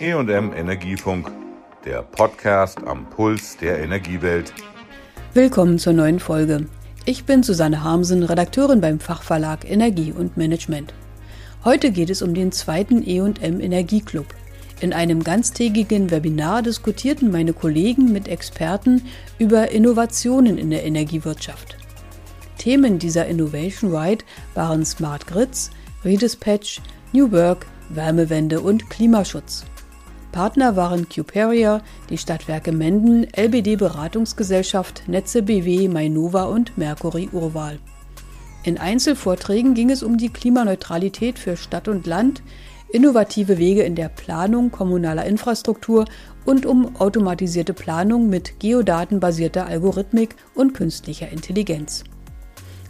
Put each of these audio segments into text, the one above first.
EM Energiefunk, der Podcast am Puls der Energiewelt. Willkommen zur neuen Folge. Ich bin Susanne Harmsen, Redakteurin beim Fachverlag Energie und Management. Heute geht es um den zweiten EM Energieclub. In einem ganztägigen Webinar diskutierten meine Kollegen mit Experten über Innovationen in der Energiewirtschaft. Themen dieser Innovation Ride waren Smart Grids, Redispatch, New Work, Wärmewende und Klimaschutz. Partner waren Cuperia, die Stadtwerke Menden, LBD Beratungsgesellschaft, Netze BW, Mainova und Mercury Urwahl. In Einzelvorträgen ging es um die Klimaneutralität für Stadt und Land, innovative Wege in der Planung kommunaler Infrastruktur und um automatisierte Planung mit geodatenbasierter Algorithmik und künstlicher Intelligenz.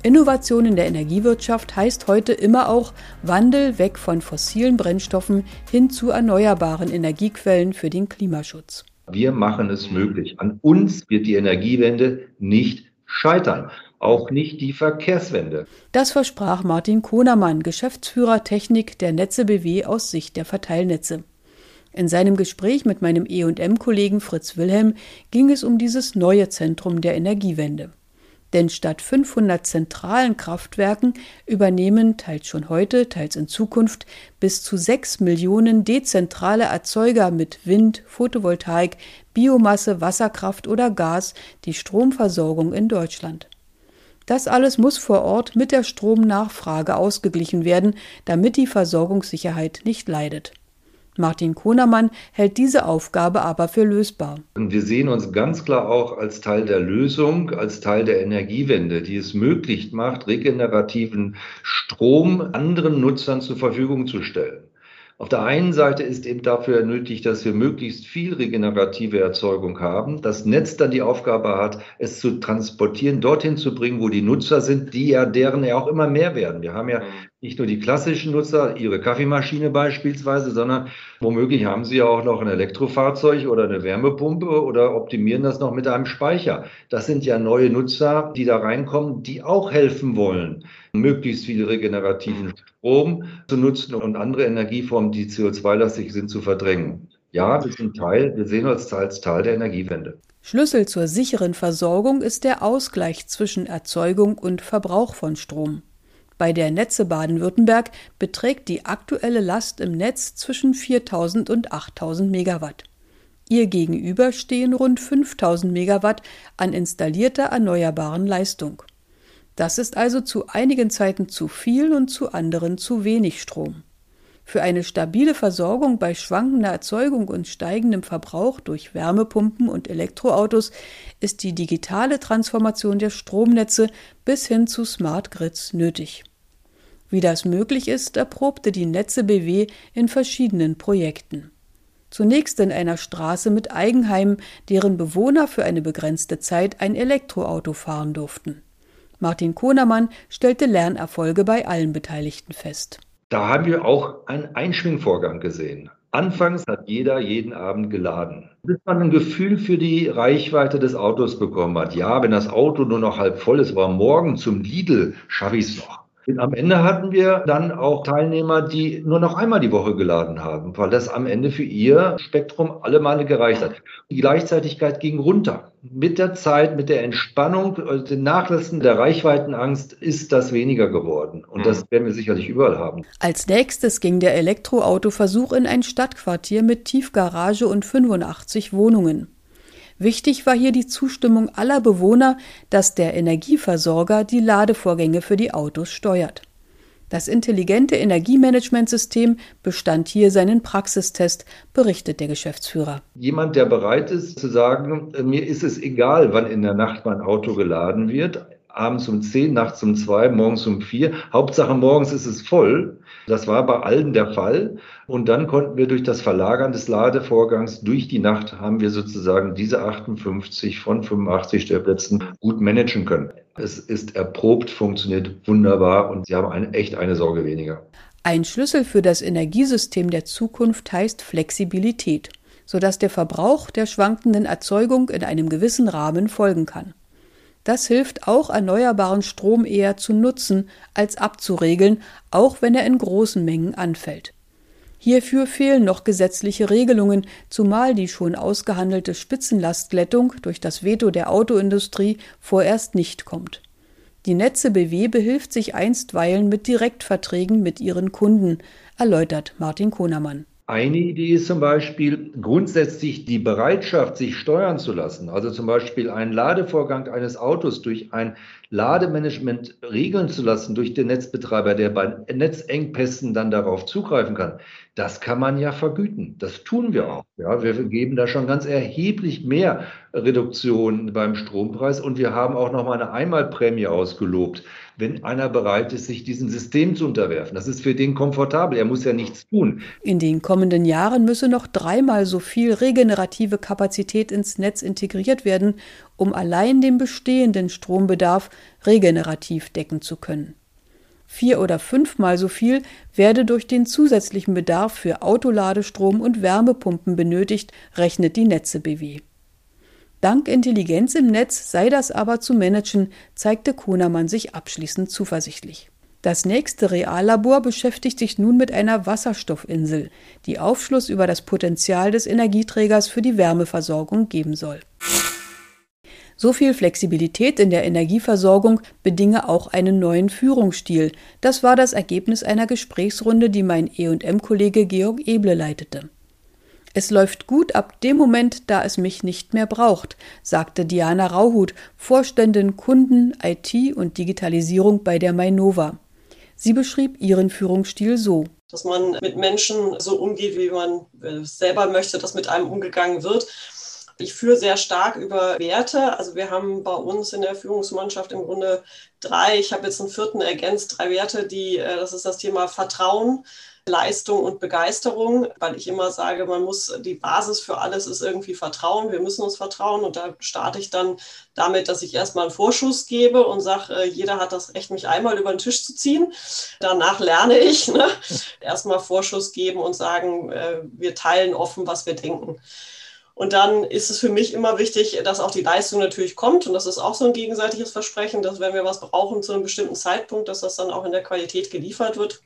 Innovation in der Energiewirtschaft heißt heute immer auch Wandel weg von fossilen Brennstoffen hin zu erneuerbaren Energiequellen für den Klimaschutz. Wir machen es möglich. An uns wird die Energiewende nicht scheitern. Auch nicht die Verkehrswende. Das versprach Martin Kohnermann, Geschäftsführer Technik der Netze BW aus Sicht der Verteilnetze. In seinem Gespräch mit meinem E&M-Kollegen Fritz Wilhelm ging es um dieses neue Zentrum der Energiewende. Denn statt 500 zentralen Kraftwerken übernehmen teils schon heute, teils in Zukunft bis zu 6 Millionen dezentrale Erzeuger mit Wind, Photovoltaik, Biomasse, Wasserkraft oder Gas die Stromversorgung in Deutschland. Das alles muss vor Ort mit der Stromnachfrage ausgeglichen werden, damit die Versorgungssicherheit nicht leidet. Martin Konermann hält diese Aufgabe aber für lösbar. Wir sehen uns ganz klar auch als Teil der Lösung, als Teil der Energiewende, die es möglich macht, regenerativen Strom anderen Nutzern zur Verfügung zu stellen. Auf der einen Seite ist eben dafür nötig, dass wir möglichst viel regenerative Erzeugung haben. Das Netz dann die Aufgabe hat, es zu transportieren, dorthin zu bringen, wo die Nutzer sind, die ja deren ja auch immer mehr werden. Wir haben ja nicht nur die klassischen Nutzer, ihre Kaffeemaschine beispielsweise, sondern womöglich haben sie ja auch noch ein Elektrofahrzeug oder eine Wärmepumpe oder optimieren das noch mit einem Speicher. Das sind ja neue Nutzer, die da reinkommen, die auch helfen wollen, möglichst viel regenerativen Strom zu nutzen und andere Energieformen, die CO2-lastig sind, zu verdrängen. Ja, wir sind Teil, wir sehen uns als Teil der Energiewende. Schlüssel zur sicheren Versorgung ist der Ausgleich zwischen Erzeugung und Verbrauch von Strom. Bei der Netze Baden-Württemberg beträgt die aktuelle Last im Netz zwischen 4000 und 8000 Megawatt. Ihr gegenüber stehen rund 5000 Megawatt an installierter erneuerbaren Leistung. Das ist also zu einigen Zeiten zu viel und zu anderen zu wenig Strom. Für eine stabile Versorgung bei schwankender Erzeugung und steigendem Verbrauch durch Wärmepumpen und Elektroautos ist die digitale Transformation der Stromnetze bis hin zu Smart Grids nötig. Wie das möglich ist, erprobte die Netze BW in verschiedenen Projekten. Zunächst in einer Straße mit Eigenheimen, deren Bewohner für eine begrenzte Zeit ein Elektroauto fahren durften. Martin Kohnermann stellte Lernerfolge bei allen Beteiligten fest. Da haben wir auch einen Einschwingvorgang gesehen. Anfangs hat jeder jeden Abend geladen, bis man ein Gefühl für die Reichweite des Autos bekommen hat. Ja, wenn das Auto nur noch halb voll ist, war morgen zum Lidl, schaffe ich es noch. Am Ende hatten wir dann auch Teilnehmer, die nur noch einmal die Woche geladen haben, weil das am Ende für ihr Spektrum alle Male gereicht hat. Die Gleichzeitigkeit ging runter. Mit der Zeit, mit der Entspannung, also dem Nachlassen der Reichweitenangst ist das weniger geworden. Und das werden wir sicherlich überall haben. Als nächstes ging der Elektroautoversuch in ein Stadtquartier mit Tiefgarage und 85 Wohnungen. Wichtig war hier die Zustimmung aller Bewohner, dass der Energieversorger die Ladevorgänge für die Autos steuert. Das intelligente Energiemanagementsystem bestand hier seinen Praxistest, berichtet der Geschäftsführer. Jemand, der bereit ist zu sagen, mir ist es egal, wann in der Nacht mein Auto geladen wird, abends um 10, nachts um 2, morgens um 4. Hauptsache morgens ist es voll. Das war bei allen der Fall. Und dann konnten wir durch das Verlagern des Ladevorgangs durch die Nacht haben wir sozusagen diese 58 von 85 Stellplätzen gut managen können. Es ist erprobt, funktioniert wunderbar und Sie haben eine, echt eine Sorge weniger. Ein Schlüssel für das Energiesystem der Zukunft heißt Flexibilität, sodass der Verbrauch der schwankenden Erzeugung in einem gewissen Rahmen folgen kann. Das hilft auch erneuerbaren Strom eher zu nutzen als abzuregeln, auch wenn er in großen Mengen anfällt. Hierfür fehlen noch gesetzliche Regelungen, zumal die schon ausgehandelte Spitzenlastglättung durch das Veto der Autoindustrie vorerst nicht kommt. Die Netze BW behilft sich einstweilen mit Direktverträgen mit ihren Kunden, erläutert Martin Konermann. Eine Idee ist zum Beispiel grundsätzlich die Bereitschaft, sich steuern zu lassen. Also zum Beispiel einen Ladevorgang eines Autos durch ein Lademanagement regeln zu lassen durch den Netzbetreiber, der bei Netzengpässen dann darauf zugreifen kann. Das kann man ja vergüten. Das tun wir auch. Ja, wir geben da schon ganz erheblich mehr Reduktion beim Strompreis und wir haben auch noch mal eine Einmalprämie ausgelobt wenn einer bereit ist, sich diesem System zu unterwerfen. Das ist für den komfortabel. Er muss ja nichts tun. In den kommenden Jahren müsse noch dreimal so viel regenerative Kapazität ins Netz integriert werden, um allein den bestehenden Strombedarf regenerativ decken zu können. Vier oder fünfmal so viel werde durch den zusätzlichen Bedarf für Autoladestrom und Wärmepumpen benötigt, rechnet die Netze BW. Dank Intelligenz im Netz sei das aber zu managen, zeigte Kuhnermann sich abschließend zuversichtlich. Das nächste Reallabor beschäftigt sich nun mit einer Wasserstoffinsel, die Aufschluss über das Potenzial des Energieträgers für die Wärmeversorgung geben soll. So viel Flexibilität in der Energieversorgung bedinge auch einen neuen Führungsstil. Das war das Ergebnis einer Gesprächsrunde, die mein E&M-Kollege Georg Eble leitete. Es läuft gut ab dem Moment, da es mich nicht mehr braucht, sagte Diana Rauhut, Vorständin Kunden, IT und Digitalisierung bei der Mainova. Sie beschrieb ihren Führungsstil so. Dass man mit Menschen so umgeht, wie man äh, selber möchte, dass mit einem umgegangen wird. Ich führe sehr stark über Werte. Also wir haben bei uns in der Führungsmannschaft im Grunde drei, ich habe jetzt einen vierten ergänzt, drei Werte, die, äh, das ist das Thema Vertrauen, Leistung und Begeisterung, weil ich immer sage, man muss, die Basis für alles ist irgendwie Vertrauen. Wir müssen uns vertrauen und da starte ich dann damit, dass ich erstmal einen Vorschuss gebe und sage, äh, jeder hat das Recht, mich einmal über den Tisch zu ziehen. Danach lerne ich. Ne? Erstmal Vorschuss geben und sagen, äh, wir teilen offen, was wir denken. Und dann ist es für mich immer wichtig, dass auch die Leistung natürlich kommt. Und das ist auch so ein gegenseitiges Versprechen, dass wenn wir was brauchen zu einem bestimmten Zeitpunkt, dass das dann auch in der Qualität geliefert wird.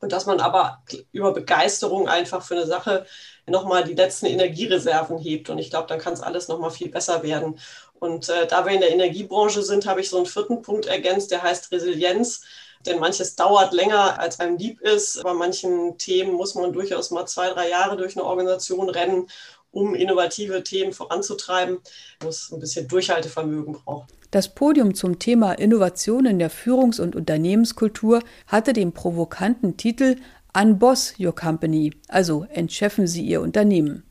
Und dass man aber über Begeisterung einfach für eine Sache nochmal die letzten Energiereserven hebt. Und ich glaube, dann kann es alles nochmal viel besser werden. Und äh, da wir in der Energiebranche sind, habe ich so einen vierten Punkt ergänzt, der heißt Resilienz. Denn manches dauert länger, als einem lieb ist. Bei manchen Themen muss man durchaus mal zwei, drei Jahre durch eine Organisation rennen um innovative Themen voranzutreiben, wo es ein bisschen Durchhaltevermögen braucht. Das Podium zum Thema Innovation in der Führungs- und Unternehmenskultur hatte den provokanten Titel Unboss Your Company, also entscheffen Sie Ihr Unternehmen.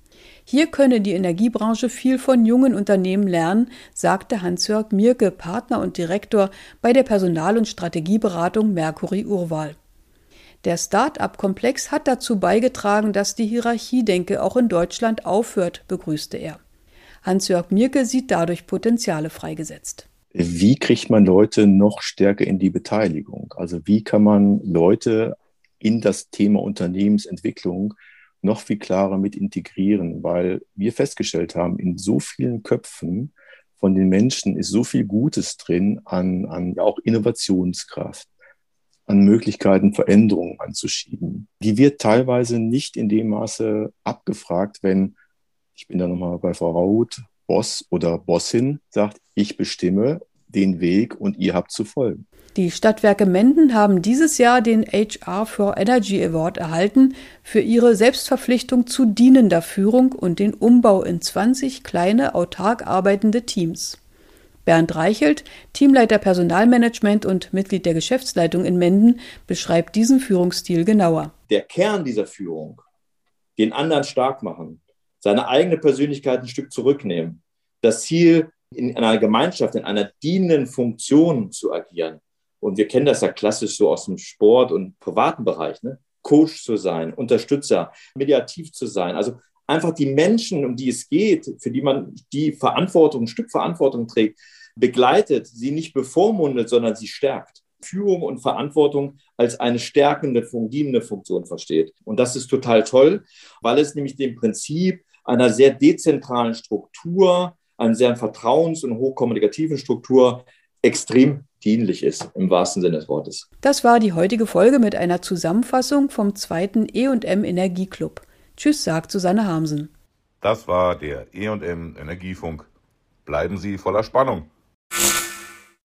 Hier könne die Energiebranche viel von jungen Unternehmen lernen, sagte Hans-Jörg Mirke, Partner und Direktor bei der Personal- und Strategieberatung Mercury Urwahl. Der Start-up-Komplex hat dazu beigetragen, dass die Hierarchiedenke auch in Deutschland aufhört, begrüßte er. Hans-Jörg Mirke sieht dadurch Potenziale freigesetzt. Wie kriegt man Leute noch stärker in die Beteiligung? Also wie kann man Leute in das Thema Unternehmensentwicklung noch viel klarer mit integrieren? Weil wir festgestellt haben, in so vielen Köpfen von den Menschen ist so viel Gutes drin an, an auch Innovationskraft, an Möglichkeiten, Veränderungen anzuschieben. Die wird teilweise nicht in dem Maße abgefragt, wenn, ich bin da nochmal bei Frau Raut, Boss oder Bossin sagt, ich bestimme den Weg und ihr habt zu folgen. Die Stadtwerke Menden haben dieses Jahr den HR for Energy Award erhalten für ihre Selbstverpflichtung zu dienender Führung und den Umbau in 20 kleine autark arbeitende Teams. Bernd Reichelt, Teamleiter Personalmanagement und Mitglied der Geschäftsleitung in Menden, beschreibt diesen Führungsstil genauer. Der Kern dieser Führung, den anderen stark machen, seine eigene Persönlichkeit ein Stück zurücknehmen, das Ziel, in einer Gemeinschaft, in einer dienenden Funktion zu agieren. Und wir kennen das ja klassisch so aus dem Sport und privaten Bereich, ne? Coach zu sein, Unterstützer, mediativ zu sein. Also einfach die Menschen, um die es geht, für die man die Verantwortung, ein Stück Verantwortung trägt, begleitet, sie nicht bevormundet, sondern sie stärkt. Führung und Verantwortung als eine stärkende, fungierende Funktion versteht. Und das ist total toll, weil es nämlich dem Prinzip einer sehr dezentralen Struktur, einer sehr vertrauens- und hochkommunikativen Struktur extrem dienlich ist, im wahrsten Sinne des Wortes. Das war die heutige Folge mit einer Zusammenfassung vom zweiten E&M Energieclub. Tschüss, sagt Susanne Hamsen. Das war der E&M Energiefunk. Bleiben Sie voller Spannung.